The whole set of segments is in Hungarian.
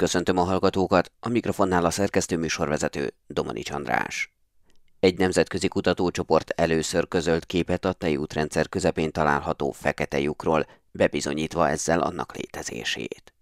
Köszöntöm a hallgatókat, a mikrofonnál a szerkesztő műsorvezető Domanics András. Egy nemzetközi kutatócsoport először közölt képet a tejútrendszer közepén található fekete lyukról, bebizonyítva ezzel annak létezését.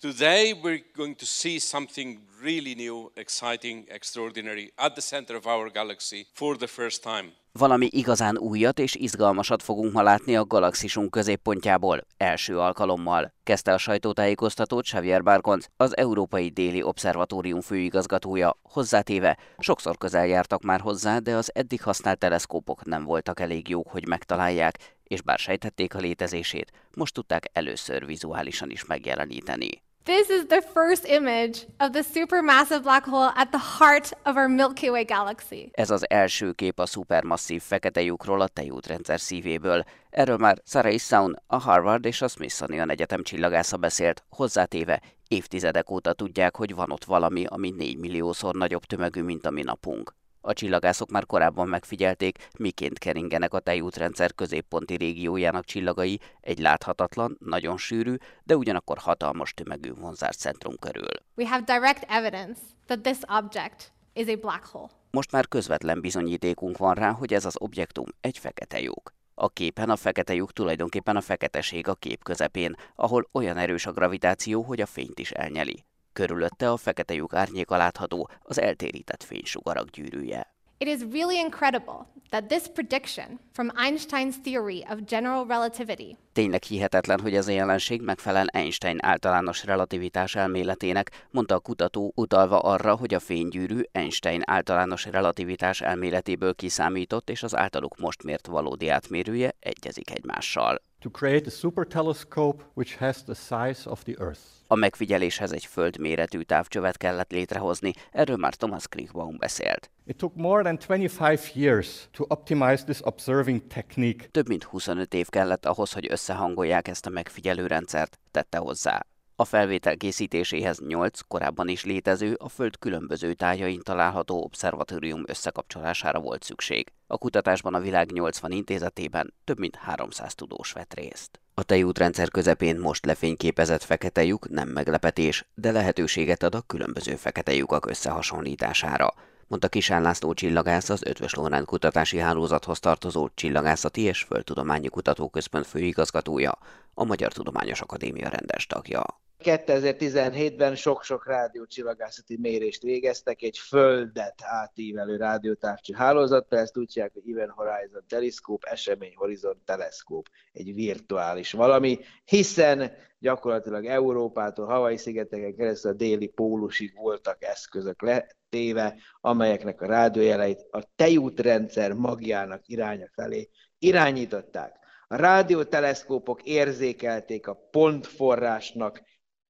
Today we're going to see something really new, exciting, extraordinary at the center of our galaxy for the first time. Valami igazán újat és izgalmasat fogunk ma látni a galaxisunk középpontjából, első alkalommal, kezdte a sajtótájékoztatót Xavier Barkonc, az Európai Déli Obszervatórium főigazgatója, hozzátéve, sokszor közel jártak már hozzá, de az eddig használt teleszkópok nem voltak elég jók, hogy megtalálják, és bár sejtették a létezését, most tudták először vizuálisan is megjeleníteni. This is the first image of the supermassive black hole at the heart of our Milky Way galaxy. Ez az első kép a szupermasszív fekete lyukról a tejútrendszer szívéből. Erről már Sarah Issaun, a Harvard és a Smithsonian Egyetem csillagásza beszélt, hozzátéve évtizedek óta tudják, hogy van ott valami, ami 4 milliószor nagyobb tömegű, mint a mi napunk. A csillagászok már korábban megfigyelték, miként keringenek a tejútrendszer középponti régiójának csillagai egy láthatatlan, nagyon sűrű, de ugyanakkor hatalmas tömegű centrum körül. We have direct evidence that this object is a black hole. Most már közvetlen bizonyítékunk van rá, hogy ez az objektum egy fekete lyuk. A képen a fekete lyuk tulajdonképpen a feketeség a kép közepén, ahol olyan erős a gravitáció, hogy a fényt is elnyeli. Körülötte a fekete lyuk árnyéka látható, az eltérített fénysugarak gyűrűje. It is really incredible that this prediction from Einstein's theory of general relativity Tényleg hihetetlen, hogy ez a jelenség megfelel Einstein általános relativitás elméletének, mondta a kutató, utalva arra, hogy a fénygyűrű Einstein általános relativitás elméletéből kiszámított és az általuk most mért valódi átmérője egyezik egymással to create a super telescope which has the size of the Earth. A megfigyeléshez egy földméretű távcsövet kellett létrehozni, erről már Thomas Kriegbaum beszélt. It took more than 25 years to optimize this observing technique. Több mint 25 év kellett ahhoz, hogy összehangolják ezt a megfigyelő rendszert, tette hozzá. A felvétel készítéséhez 8 korábban is létező, a Föld különböző tájain található obszervatórium összekapcsolására volt szükség. A kutatásban a világ 80 intézetében több mint 300 tudós vett részt. A tejútrendszer közepén most lefényképezett fekete lyuk nem meglepetés, de lehetőséget ad a különböző fekete lyukak összehasonlítására mondta Kisán László csillagász az Ötvös Lórán kutatási hálózathoz tartozó Csillagászati és Földtudományi Kutatóközpont főigazgatója, a Magyar Tudományos Akadémia rendes tagja. 2017-ben sok-sok rádiócsillagászati mérést végeztek egy földet átívelő rádiótávcső hálózattal, ezt úgy hívják, hogy Event Horizon Telescope, Esemény Horizon Telescope, egy virtuális valami, hiszen gyakorlatilag Európától, Havai szigeteken keresztül a déli pólusig voltak eszközök letéve, amelyeknek a rádiójeleit a tejútrendszer magjának iránya felé irányították. A rádióteleszkópok érzékelték a pontforrásnak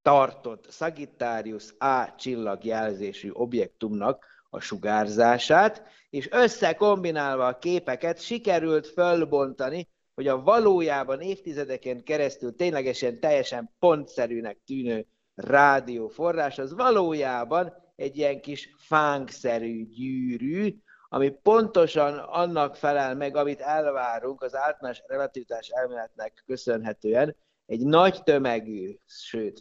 tartott Sagittarius A csillagjelzésű objektumnak a sugárzását, és összekombinálva a képeket sikerült fölbontani, hogy a valójában évtizedeken keresztül ténylegesen teljesen pontszerűnek tűnő rádióforrás, az valójában egy ilyen kis fánkszerű gyűrű, ami pontosan annak felel meg, amit elvárunk az általános relativitás elméletnek köszönhetően, egy nagy tömegű, sőt,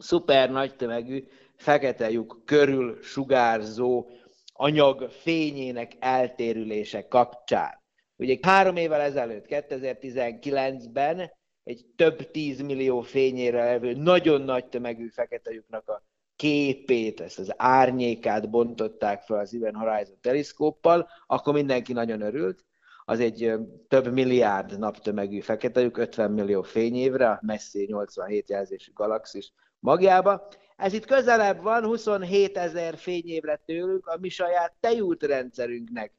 szuper nagy tömegű fekete lyuk körül sugárzó anyag fényének eltérülése kapcsán. Ugye három évvel ezelőtt, 2019-ben egy több tízmillió fényére levő nagyon nagy tömegű fekete lyuknak a képét, ezt az árnyékát bontották fel az Event Horizon teleszkóppal, akkor mindenki nagyon örült. Az egy több milliárd naptömegű fekete lyuk, 50 millió fényévre, a messzi 87 jelzésű galaxis magjába. Ez itt közelebb van, 27 ezer fényévre tőlünk, a mi saját tejútrendszerünknek.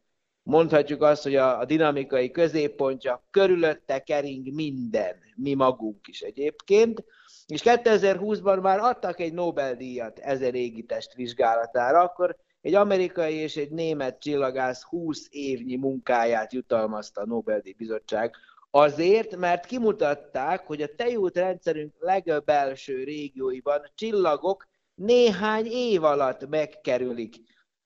Mondhatjuk azt, hogy a, a dinamikai középpontja körülötte kering minden, mi magunk is egyébként. És 2020-ban már adtak egy Nobel-díjat ezer égitest vizsgálatára, akkor egy amerikai és egy német csillagász 20 évnyi munkáját jutalmazta a Nobel-díj bizottság Azért, mert kimutatták, hogy a tejút rendszerünk legbelső régióiban csillagok néhány év alatt megkerülik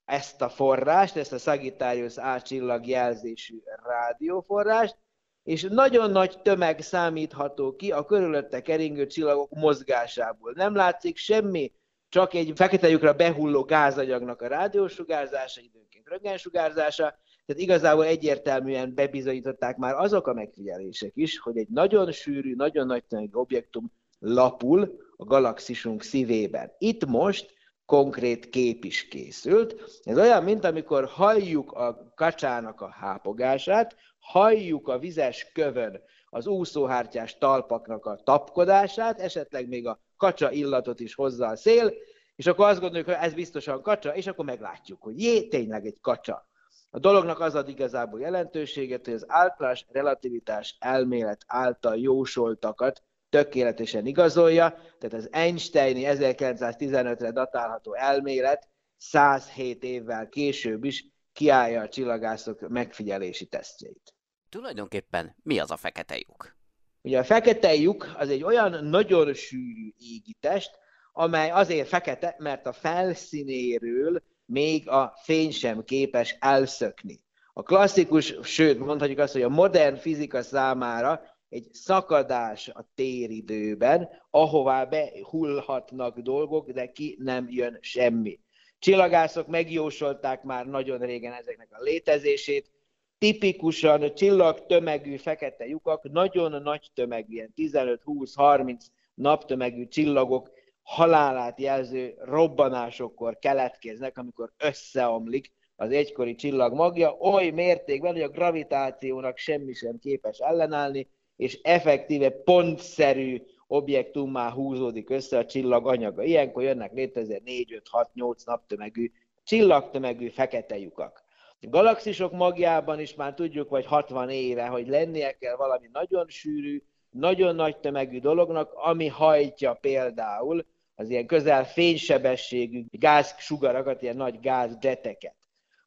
ezt a forrást, ezt a Sagittarius A csillag jelzésű rádióforrást, és nagyon nagy tömeg számítható ki a körülötte keringő csillagok mozgásából. Nem látszik semmi csak egy fekete lyukra behulló gázanyagnak a rádiósugárzása, időnként röntgensugárzása, tehát igazából egyértelműen bebizonyították már azok a megfigyelések is, hogy egy nagyon sűrű, nagyon nagy objektum lapul a galaxisunk szívében. Itt most konkrét kép is készült. Ez olyan, mint amikor halljuk a kacsának a hápogását, halljuk a vizes kövön az úszóhártyás talpaknak a tapkodását, esetleg még a kacsa illatot is hozza a szél, és akkor azt gondoljuk, hogy ez biztosan kacsa, és akkor meglátjuk, hogy jé, tényleg egy kacsa. A dolognak az ad igazából jelentőséget, hogy az általános relativitás elmélet által jósoltakat tökéletesen igazolja, tehát az Einsteini 1915-re datálható elmélet 107 évvel később is kiállja a csillagászok megfigyelési tesztjeit. Tulajdonképpen mi az a fekete lyuk? Ugye a fekete lyuk az egy olyan nagyon sűrű égitest, amely azért fekete, mert a felszínéről még a fény sem képes elszökni. A klasszikus, sőt mondhatjuk azt, hogy a modern fizika számára egy szakadás a téridőben, ahová behullhatnak dolgok, de ki nem jön semmi. Csillagászok megjósolták már nagyon régen ezeknek a létezését, tipikusan csillag tömegű fekete lyukak, nagyon nagy tömegű, ilyen 15-20-30 naptömegű csillagok halálát jelző robbanásokkor keletkeznek, amikor összeomlik az egykori csillag magja, oly mértékben, hogy a gravitációnak semmi sem képes ellenállni, és effektíve pontszerű objektummá húzódik össze a csillag anyaga. Ilyenkor jönnek létre 4, 5, 6, 8 naptömegű, csillagtömegű fekete lyukak. A galaxisok magjában is már tudjuk, vagy 60 éve, hogy lennie kell valami nagyon sűrű, nagyon nagy tömegű dolognak, ami hajtja például az ilyen közel fénysebességű gázsugarakat, ilyen nagy gázjeteket.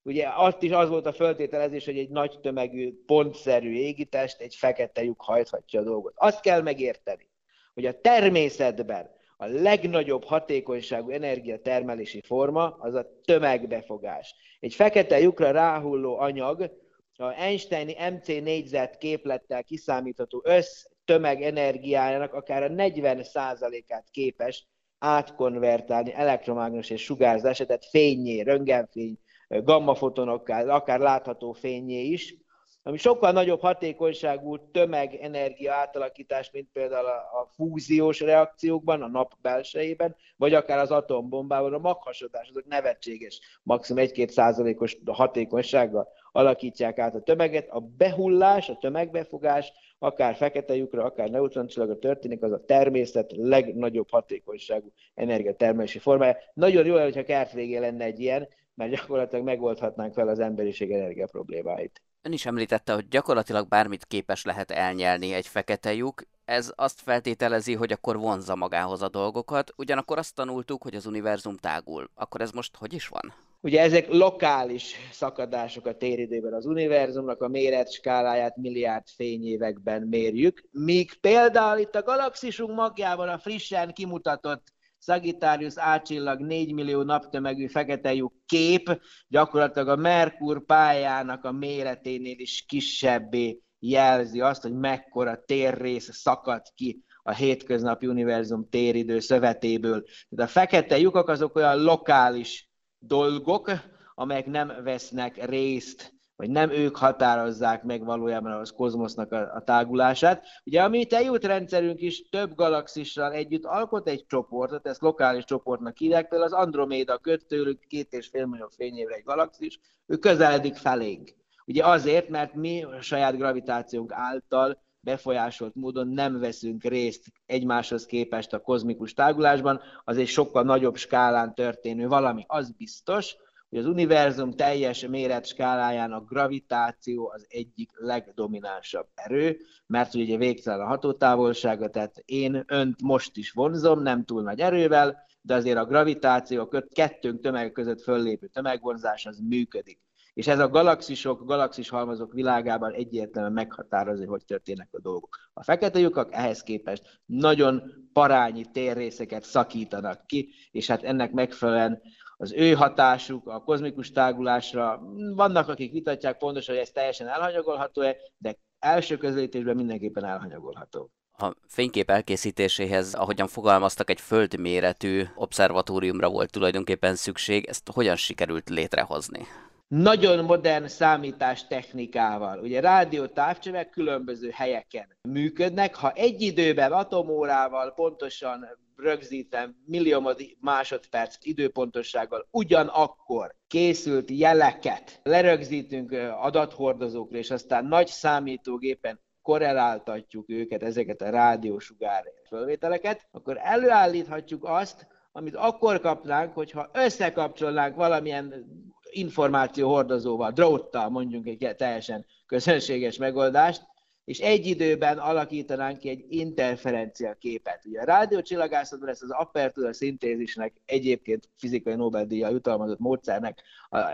Ugye azt is az volt a föltételezés, hogy egy nagy tömegű, pontszerű égitest, egy fekete lyuk hajthatja a dolgot. Azt kell megérteni, hogy a természetben a legnagyobb hatékonyságú energiatermelési forma az a tömegbefogás. Egy fekete lyukra ráhulló anyag a Einsteini MC négyzet képlettel kiszámítható össz tömegenergiájának akár a 40%-át képes átkonvertálni elektromágneses sugárzásra, tehát fényé, röntgenfény, gammafotonokkal, akár látható fényé is, ami sokkal nagyobb hatékonyságú tömegenergia átalakítás, mint például a, fúziós reakciókban, a nap belsejében, vagy akár az atombombában, a maghasadás, azok nevetséges, maximum 1-2 százalékos hatékonysággal alakítják át a tömeget. A behullás, a tömegbefogás, akár fekete lyukra, akár neutroncsillagra történik, az a természet legnagyobb hatékonyságú energiatermelési formája. Nagyon jó, hogyha kert végé lenne egy ilyen, mert gyakorlatilag megoldhatnánk fel az emberiség energia problémáit. Ön is említette, hogy gyakorlatilag bármit képes lehet elnyelni egy fekete lyuk. Ez azt feltételezi, hogy akkor vonza magához a dolgokat, ugyanakkor azt tanultuk, hogy az univerzum tágul. Akkor ez most hogy is van? Ugye ezek lokális szakadások a téridőben. Az univerzumnak a skáláját milliárd fényévekben mérjük, míg például itt a galaxisunk magjában a frissen kimutatott Sagittarius átcsillag 4 millió naptömegű fekete lyuk kép gyakorlatilag a Merkur pályának a méreténél is kisebbé jelzi azt, hogy mekkora térrész szakad ki a hétköznapi univerzum téridő szövetéből. Tehát a fekete lyukak azok olyan lokális dolgok, amelyek nem vesznek részt vagy nem ők határozzák meg valójában az kozmosznak a, a tágulását. Ugye a mi rendszerünk is több galaxissal együtt alkot egy csoportot, ezt lokális csoportnak hívják, például az Androméda köt tőlük két és fél millió fényévre egy galaxis, ő közeledik felénk. Ugye azért, mert mi a saját gravitációnk által befolyásolt módon nem veszünk részt egymáshoz képest a kozmikus tágulásban, az egy sokkal nagyobb skálán történő valami, az biztos, hogy az univerzum teljes méret skáláján a gravitáció az egyik legdominánsabb erő, mert ugye végtelen a hatótávolsága, tehát én önt most is vonzom, nem túl nagy erővel, de azért a gravitáció, a kettőnk tömeg között föllépő tömegvonzás az működik. És ez a galaxisok, galaxis halmazok világában egyértelműen meghatározza, hogy történnek a dolgok. A fekete lyukak ehhez képest nagyon parányi térrészeket szakítanak ki, és hát ennek megfelelően az ő hatásuk a kozmikus tágulásra. Vannak, akik vitatják pontosan, hogy ez teljesen elhanyagolható-e, de első közelítésben mindenképpen elhanyagolható. A fénykép elkészítéséhez, ahogyan fogalmaztak, egy földméretű obszervatóriumra volt tulajdonképpen szükség. Ezt hogyan sikerült létrehozni? Nagyon modern számítás technikával. Ugye rádió távcsövek különböző helyeken működnek. Ha egy időben atomórával pontosan rögzítem milliómod másodperc időpontossággal ugyanakkor készült jeleket lerögzítünk adathordozókra, és aztán nagy számítógépen korreláltatjuk őket, ezeket a rádiósugár fölvételeket, akkor előállíthatjuk azt, amit akkor kapnánk, hogyha összekapcsolnánk valamilyen információhordozóval, dróttal mondjuk egy teljesen közönséges megoldást, és egy időben alakítanánk ki egy interferencia képet. Ugye a rádiócsillagászatban ezt az apertura szintézisnek egyébként fizikai Nobel-díjjal jutalmazott módszernek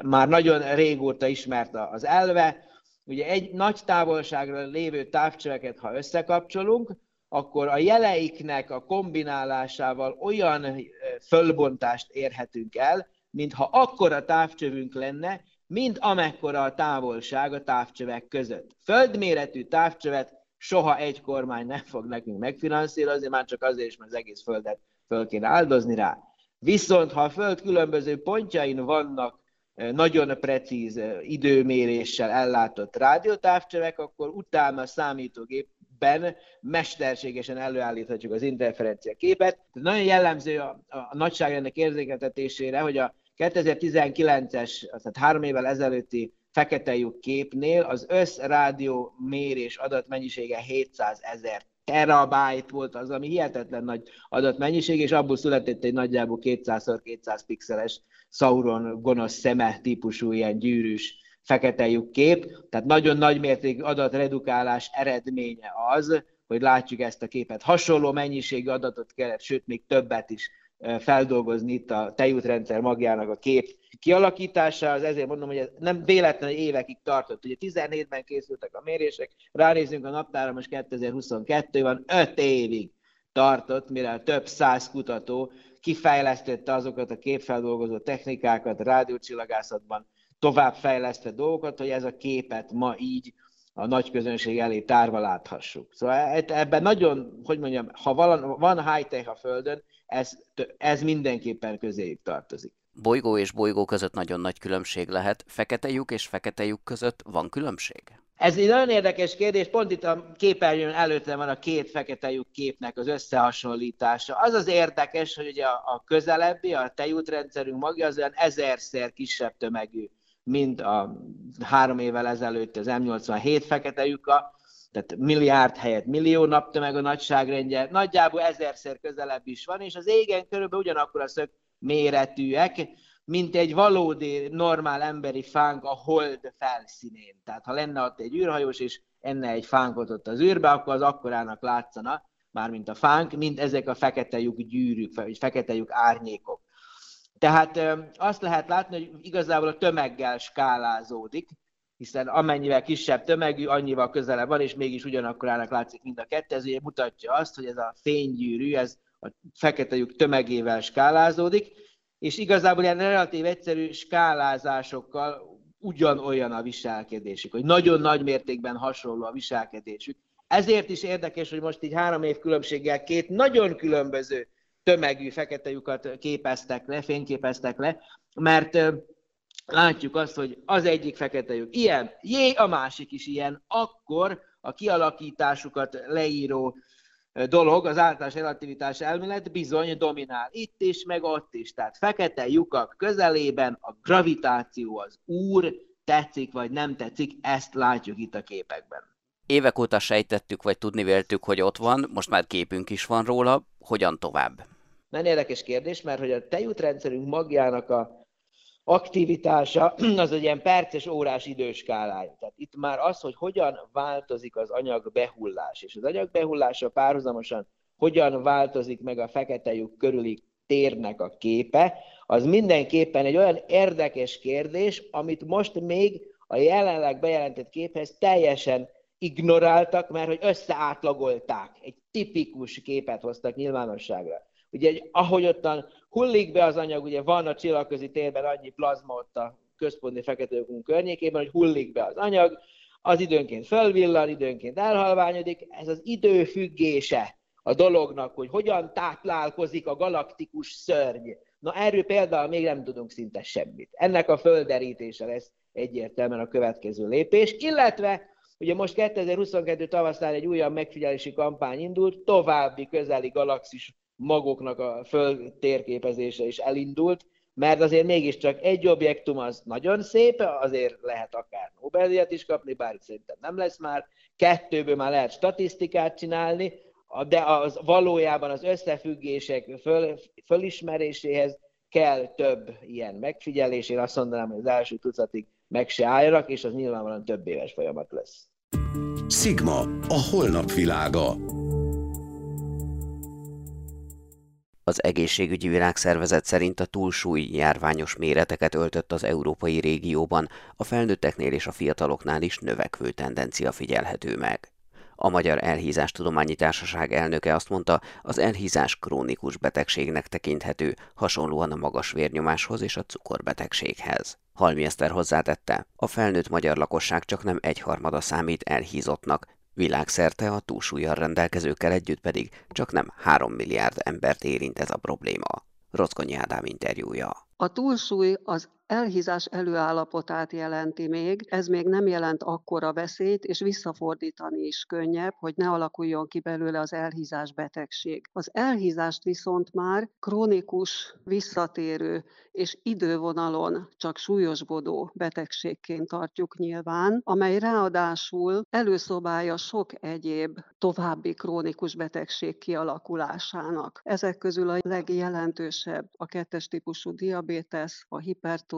már nagyon régóta ismert az elve. Ugye egy nagy távolságra lévő távcsöveket, ha összekapcsolunk, akkor a jeleiknek a kombinálásával olyan fölbontást érhetünk el, mintha akkora távcsövünk lenne, mint amekkora a távolság a távcsövek között. Földméretű távcsövet soha egy kormány nem fog nekünk megfinanszírozni, már csak azért is, mert az egész Földet föl kéne áldozni rá. Viszont ha a Föld különböző pontjain vannak nagyon precíz időméréssel ellátott rádiótávcsövek, akkor utána a számítógépben mesterségesen előállíthatjuk az interferencia képet. Nagyon jellemző a, a nagyságrendek érzékeltetésére, hogy a 2019-es, tehát három évvel ezelőtti fekete lyuk képnél az összrádió mérés adatmennyisége 700 ezer terabyte volt az, ami hihetetlen nagy adatmennyiség, és abból született egy nagyjából 200x200 pixeles Sauron gonosz szeme típusú ilyen gyűrűs fekete lyuk kép, tehát nagyon nagy mértékű adatredukálás eredménye az, hogy látjuk ezt a képet. Hasonló mennyiségű adatot kellett, sőt még többet is feldolgozni itt a tejútrendszer magjának a kép kialakítása, az ezért mondom, hogy ez nem véletlen, hogy évekig tartott. Ugye 17-ben készültek a mérések, ránézünk a naptára, most 2022 van, 5 évig tartott, mire több száz kutató kifejlesztette azokat a képfeldolgozó technikákat rádiócsillagászatban, továbbfejlesztett dolgokat, hogy ez a képet ma így a nagy közönség elé tárva láthassuk. Szóval e- ebben nagyon, hogy mondjam, ha van high-tech a Földön, ez, ez mindenképpen közéjük tartozik. Bolygó és bolygó között nagyon nagy különbség lehet. Fekete lyuk és fekete lyuk között van különbség? Ez egy nagyon érdekes kérdés, pont itt a képernyőn előtte van a két fekete lyuk képnek az összehasonlítása. Az az érdekes, hogy ugye a, a közelebbi, a tejútrendszerünk magja az olyan ezerszer kisebb tömegű, mint a három évvel ezelőtt az M87 fekete lyuka, tehát milliárd helyett millió naptömeg a nagyságrendje, nagyjából ezerszer közelebb is van, és az égen körülbelül ugyanakkor a szög méretűek, mint egy valódi, normál emberi fánk a hold felszínén. Tehát ha lenne ott egy űrhajós, és enne egy fánkot ott az űrbe, akkor az akkorának látszana, mármint a fánk, mint ezek a fekete lyuk gyűrűk, vagy fekete lyuk árnyékok. Tehát azt lehet látni, hogy igazából a tömeggel skálázódik, hiszen amennyivel kisebb tömegű, annyival közelebb van, és mégis ugyanakkor látszik mind a kettő, ez ugye mutatja azt, hogy ez a fénygyűrű, ez a fekete lyuk tömegével skálázódik, és igazából ilyen relatív egyszerű skálázásokkal ugyanolyan a viselkedésük, hogy nagyon nagy mértékben hasonló a viselkedésük. Ezért is érdekes, hogy most így három év különbséggel két nagyon különböző tömegű fekete lyukat képeztek le, fényképeztek le, mert látjuk azt, hogy az egyik fekete lyuk ilyen, jé, a másik is ilyen, akkor a kialakításukat leíró dolog, az általános relativitás elmélet bizony dominál itt is, meg ott is. Tehát fekete lyukak közelében a gravitáció az úr, tetszik vagy nem tetszik, ezt látjuk itt a képekben. Évek óta sejtettük, vagy tudni véltük, hogy ott van, most már képünk is van róla, hogyan tovább? Nagyon érdekes kérdés, mert hogy a tejútrendszerünk magjának a aktivitása az egy ilyen perces, órás időskálája. Tehát itt már az, hogy hogyan változik az anyag behullás, és az anyag behullása párhuzamosan hogyan változik meg a fekete lyuk körüli térnek a képe, az mindenképpen egy olyan érdekes kérdés, amit most még a jelenleg bejelentett képhez teljesen ignoráltak, mert hogy összeátlagolták. Egy tipikus képet hoztak nyilvánosságra. Ugye, ahogy ottan hullik be az anyag, ugye van a csillagközi térben annyi plazma ott a központi fekete környékében, hogy hullik be az anyag, az időnként fölvillan, időnként elhalványodik, ez az időfüggése a dolognak, hogy hogyan táplálkozik a galaktikus szörny. Na erről például még nem tudunk szinte semmit. Ennek a földerítése lesz egyértelműen a következő lépés, illetve ugye most 2022 tavaszán egy újabb megfigyelési kampány indult, további közeli galaxis magoknak a föld térképezése is elindult, mert azért mégiscsak egy objektum az nagyon szép, azért lehet akár nobel is kapni, bár szerintem nem lesz már, kettőből már lehet statisztikát csinálni, de az valójában az összefüggések föl, fölismeréséhez kell több ilyen megfigyelés. Én azt mondanám, hogy az első tucatig meg se álljanak, és az nyilvánvalóan több éves folyamat lesz. Sigma, a holnap világa. Az egészségügyi világszervezet szerint a túlsúly járványos méreteket öltött az európai régióban, a felnőtteknél és a fiataloknál is növekvő tendencia figyelhető meg. A Magyar Elhízás Tudományi Társaság elnöke azt mondta, az elhízás krónikus betegségnek tekinthető, hasonlóan a magas vérnyomáshoz és a cukorbetegséghez. Halmi Eszter hozzátette, a felnőtt magyar lakosság csak nem egyharmada számít elhízottnak, Világszerte a túlsúlyjal rendelkezőkkel együtt pedig csak nem 3 milliárd embert érint ez a probléma. Rockonyi Ádám interjúja. A túlsúly az elhízás előállapotát jelenti még, ez még nem jelent akkora veszélyt, és visszafordítani is könnyebb, hogy ne alakuljon ki belőle az elhízás betegség. Az elhízást viszont már krónikus, visszatérő és idővonalon csak súlyosbodó betegségként tartjuk nyilván, amely ráadásul előszobája sok egyéb további krónikus betegség kialakulásának. Ezek közül a legjelentősebb a kettes típusú diabétesz, a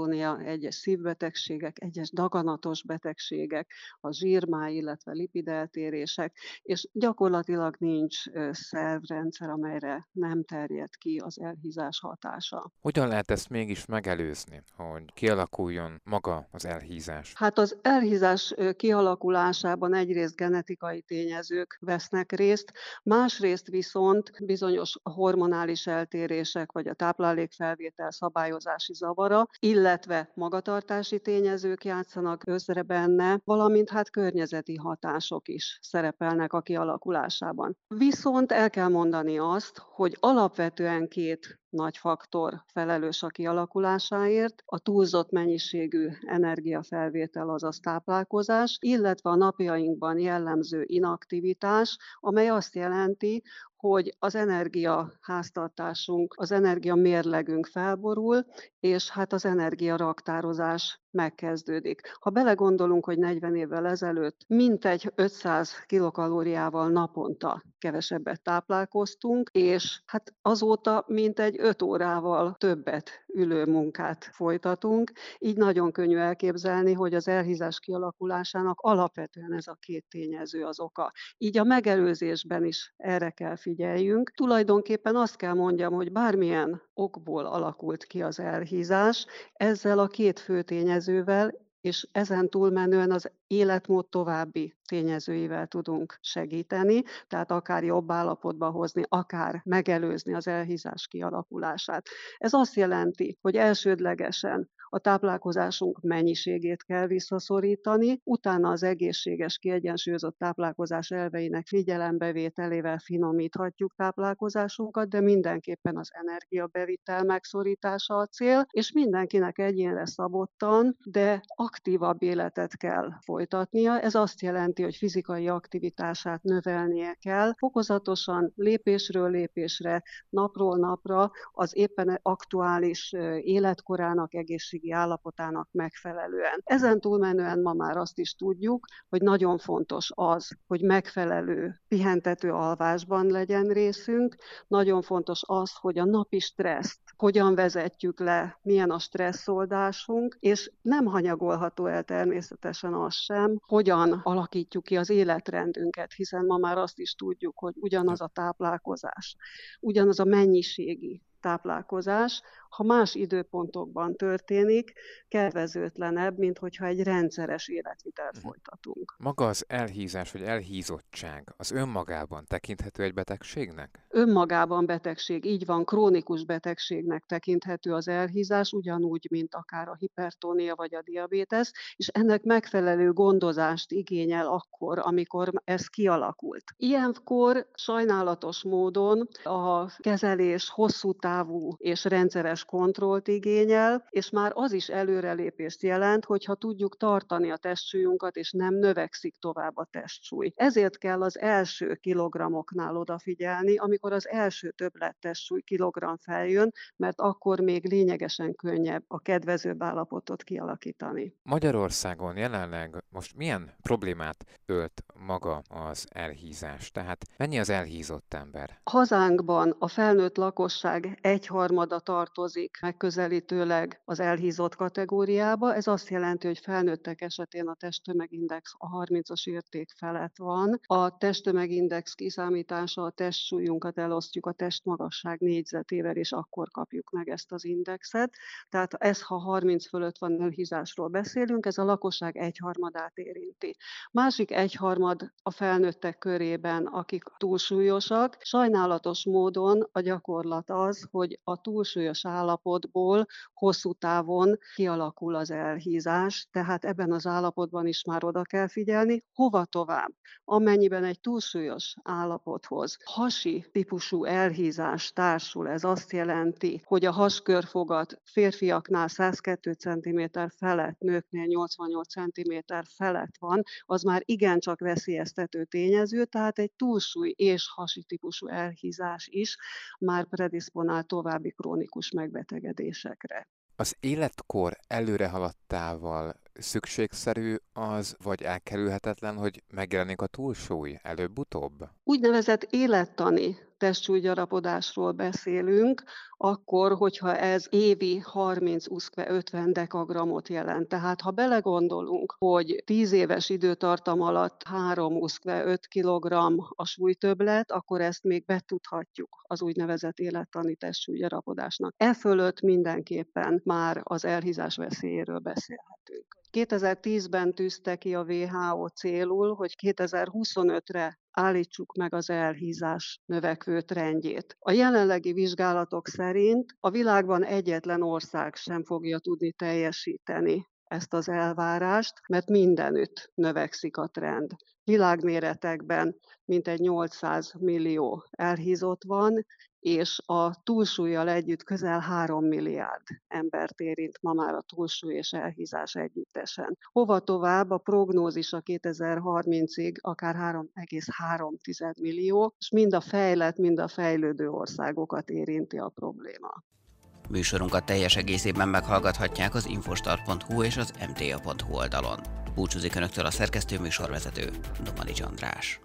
hipertónia, egyes szívbetegségek, egyes daganatos betegségek, a zsírmáj, illetve lipideltérések, és gyakorlatilag nincs szervrendszer, amelyre nem terjed ki az elhízás hatása. Hogyan lehet ezt mégis megelőzni, hogy kialakuljon maga az elhízás? Hát az elhízás kialakulásában egyrészt genetikai tényezők vesznek részt, másrészt viszont bizonyos hormonális eltérések, vagy a táplálékfelvétel szabályozási zavara, illetve magatartási tényezők játszanak közre benne, valamint hát környezeti hatások is szerepelnek a kialakulásában. Viszont el kell mondani azt, hogy alapvetően két nagy faktor felelős a kialakulásáért, a túlzott mennyiségű energiafelvétel, azaz táplálkozás, illetve a napjainkban jellemző inaktivitás, amely azt jelenti, hogy az energia háztartásunk, az energia mérlegünk felborul, és hát az energia raktározás megkezdődik. Ha belegondolunk, hogy 40 évvel ezelőtt mintegy 500 kilokalóriával naponta kevesebbet táplálkoztunk, és hát azóta mintegy 5 órával többet ülő munkát folytatunk, így nagyon könnyű elképzelni, hogy az elhízás kialakulásának alapvetően ez a két tényező az oka. Így a megelőzésben is erre kell figyeljünk. Tulajdonképpen azt kell mondjam, hogy bármilyen okból alakult ki az elhízás, ezzel a két fő tényezővel és ezen túlmenően az életmód további tényezőivel tudunk segíteni, tehát akár jobb állapotba hozni, akár megelőzni az elhízás kialakulását. Ez azt jelenti, hogy elsődlegesen a táplálkozásunk mennyiségét kell visszaszorítani, utána az egészséges, kiegyensúlyozott táplálkozás elveinek figyelembevételével finomíthatjuk táplálkozásunkat, de mindenképpen az energiabevitel megszorítása a cél, és mindenkinek egyénre szabottan, de aktívabb életet kell folytatni folytatnia. Ez azt jelenti, hogy fizikai aktivitását növelnie kell, fokozatosan, lépésről lépésre, napról napra az éppen aktuális életkorának, egészségi állapotának megfelelően. Ezen túlmenően ma már azt is tudjuk, hogy nagyon fontos az, hogy megfelelő pihentető alvásban legyen részünk, nagyon fontos az, hogy a napi stresszt hogyan vezetjük le, milyen a stresszoldásunk, és nem hanyagolható el természetesen az sem, hogyan alakítjuk ki az életrendünket, hiszen ma már azt is tudjuk, hogy ugyanaz a táplálkozás, ugyanaz a mennyiségi táplálkozás, ha más időpontokban történik, kedvezőtlenebb, mint hogyha egy rendszeres életvitelt mhm. folytatunk. Maga az elhízás vagy elhízottság az önmagában tekinthető egy betegségnek? Önmagában betegség, így van, krónikus betegségnek tekinthető az elhízás, ugyanúgy, mint akár a hipertónia vagy a diabétesz, és ennek megfelelő gondozást igényel akkor, amikor ez kialakult. Ilyenkor sajnálatos módon a kezelés hosszú távú és rendszeres kontrollt igényel, és már az is előrelépést jelent, hogyha tudjuk tartani a testsúlyunkat, és nem növekszik tovább a testsúly. Ezért kell az első kilogramoknál odafigyelni, amikor az első többlet testsúly kilogramm feljön, mert akkor még lényegesen könnyebb a kedvezőbb állapotot kialakítani. Magyarországon jelenleg most milyen problémát ölt maga az elhízás? Tehát mennyi az elhízott ember? Hazánkban a felnőtt lakosság egyharmada tartozik megközelítőleg az elhízott kategóriába. Ez azt jelenti, hogy felnőttek esetén a testtömegindex a 30-as érték felett van. A testtömegindex kiszámítása a testsúlyunkat elosztjuk a testmagasság négyzetével, és akkor kapjuk meg ezt az indexet. Tehát ez, ha 30 fölött van elhízásról beszélünk, ez a lakosság egyharmadát érinti. Másik egyharmad a felnőttek körében, akik túlsúlyosak. Sajnálatos módon a gyakorlat az, hogy a túlsúlyos állapotból hosszú távon kialakul az elhízás, tehát ebben az állapotban is már oda kell figyelni, hova tovább. Amennyiben egy túlsúlyos állapothoz hasi típusú elhízás társul, ez azt jelenti, hogy a haskörfogat férfiaknál 102 cm felett, nőknél 88 cm felett van, az már igencsak veszélyeztető tényező, tehát egy túlsúly és hasi típusú elhízás is már predisponál további krónikus megbetegedésekre. Az életkor előre haladtával szükségszerű az, vagy elkerülhetetlen, hogy megjelenik a túlsúly előbb-utóbb? Úgynevezett élettani testsúlygyarapodásról beszélünk, akkor, hogyha ez évi 30-50 dekagramot jelent. Tehát ha belegondolunk, hogy 10 éves időtartam alatt 3-5 kg a súlytöblet, akkor ezt még betudhatjuk az úgynevezett élettani testsúlygyarapodásnak. E fölött mindenképpen már az elhízás veszélyéről beszélhetünk. 2010-ben tűzte ki a WHO célul, hogy 2025-re állítsuk meg az elhízás növekvő trendjét. A jelenlegi vizsgálatok szerint a világban egyetlen ország sem fogja tudni teljesíteni ezt az elvárást, mert mindenütt növekszik a trend. Világméretekben mintegy 800 millió elhízott van, és a túlsúlyjal együtt közel 3 milliárd embert érint ma már a túlsúly és elhízás együttesen. Hova tovább a prognózis a 2030-ig akár 3,3 millió, és mind a fejlett, mind a fejlődő országokat érinti a probléma. Műsorunkat teljes egészében meghallgathatják az infostart.hu és az mta.hu oldalon. Búcsúzik Önöktől a szerkesztő műsorvezető, Domani András.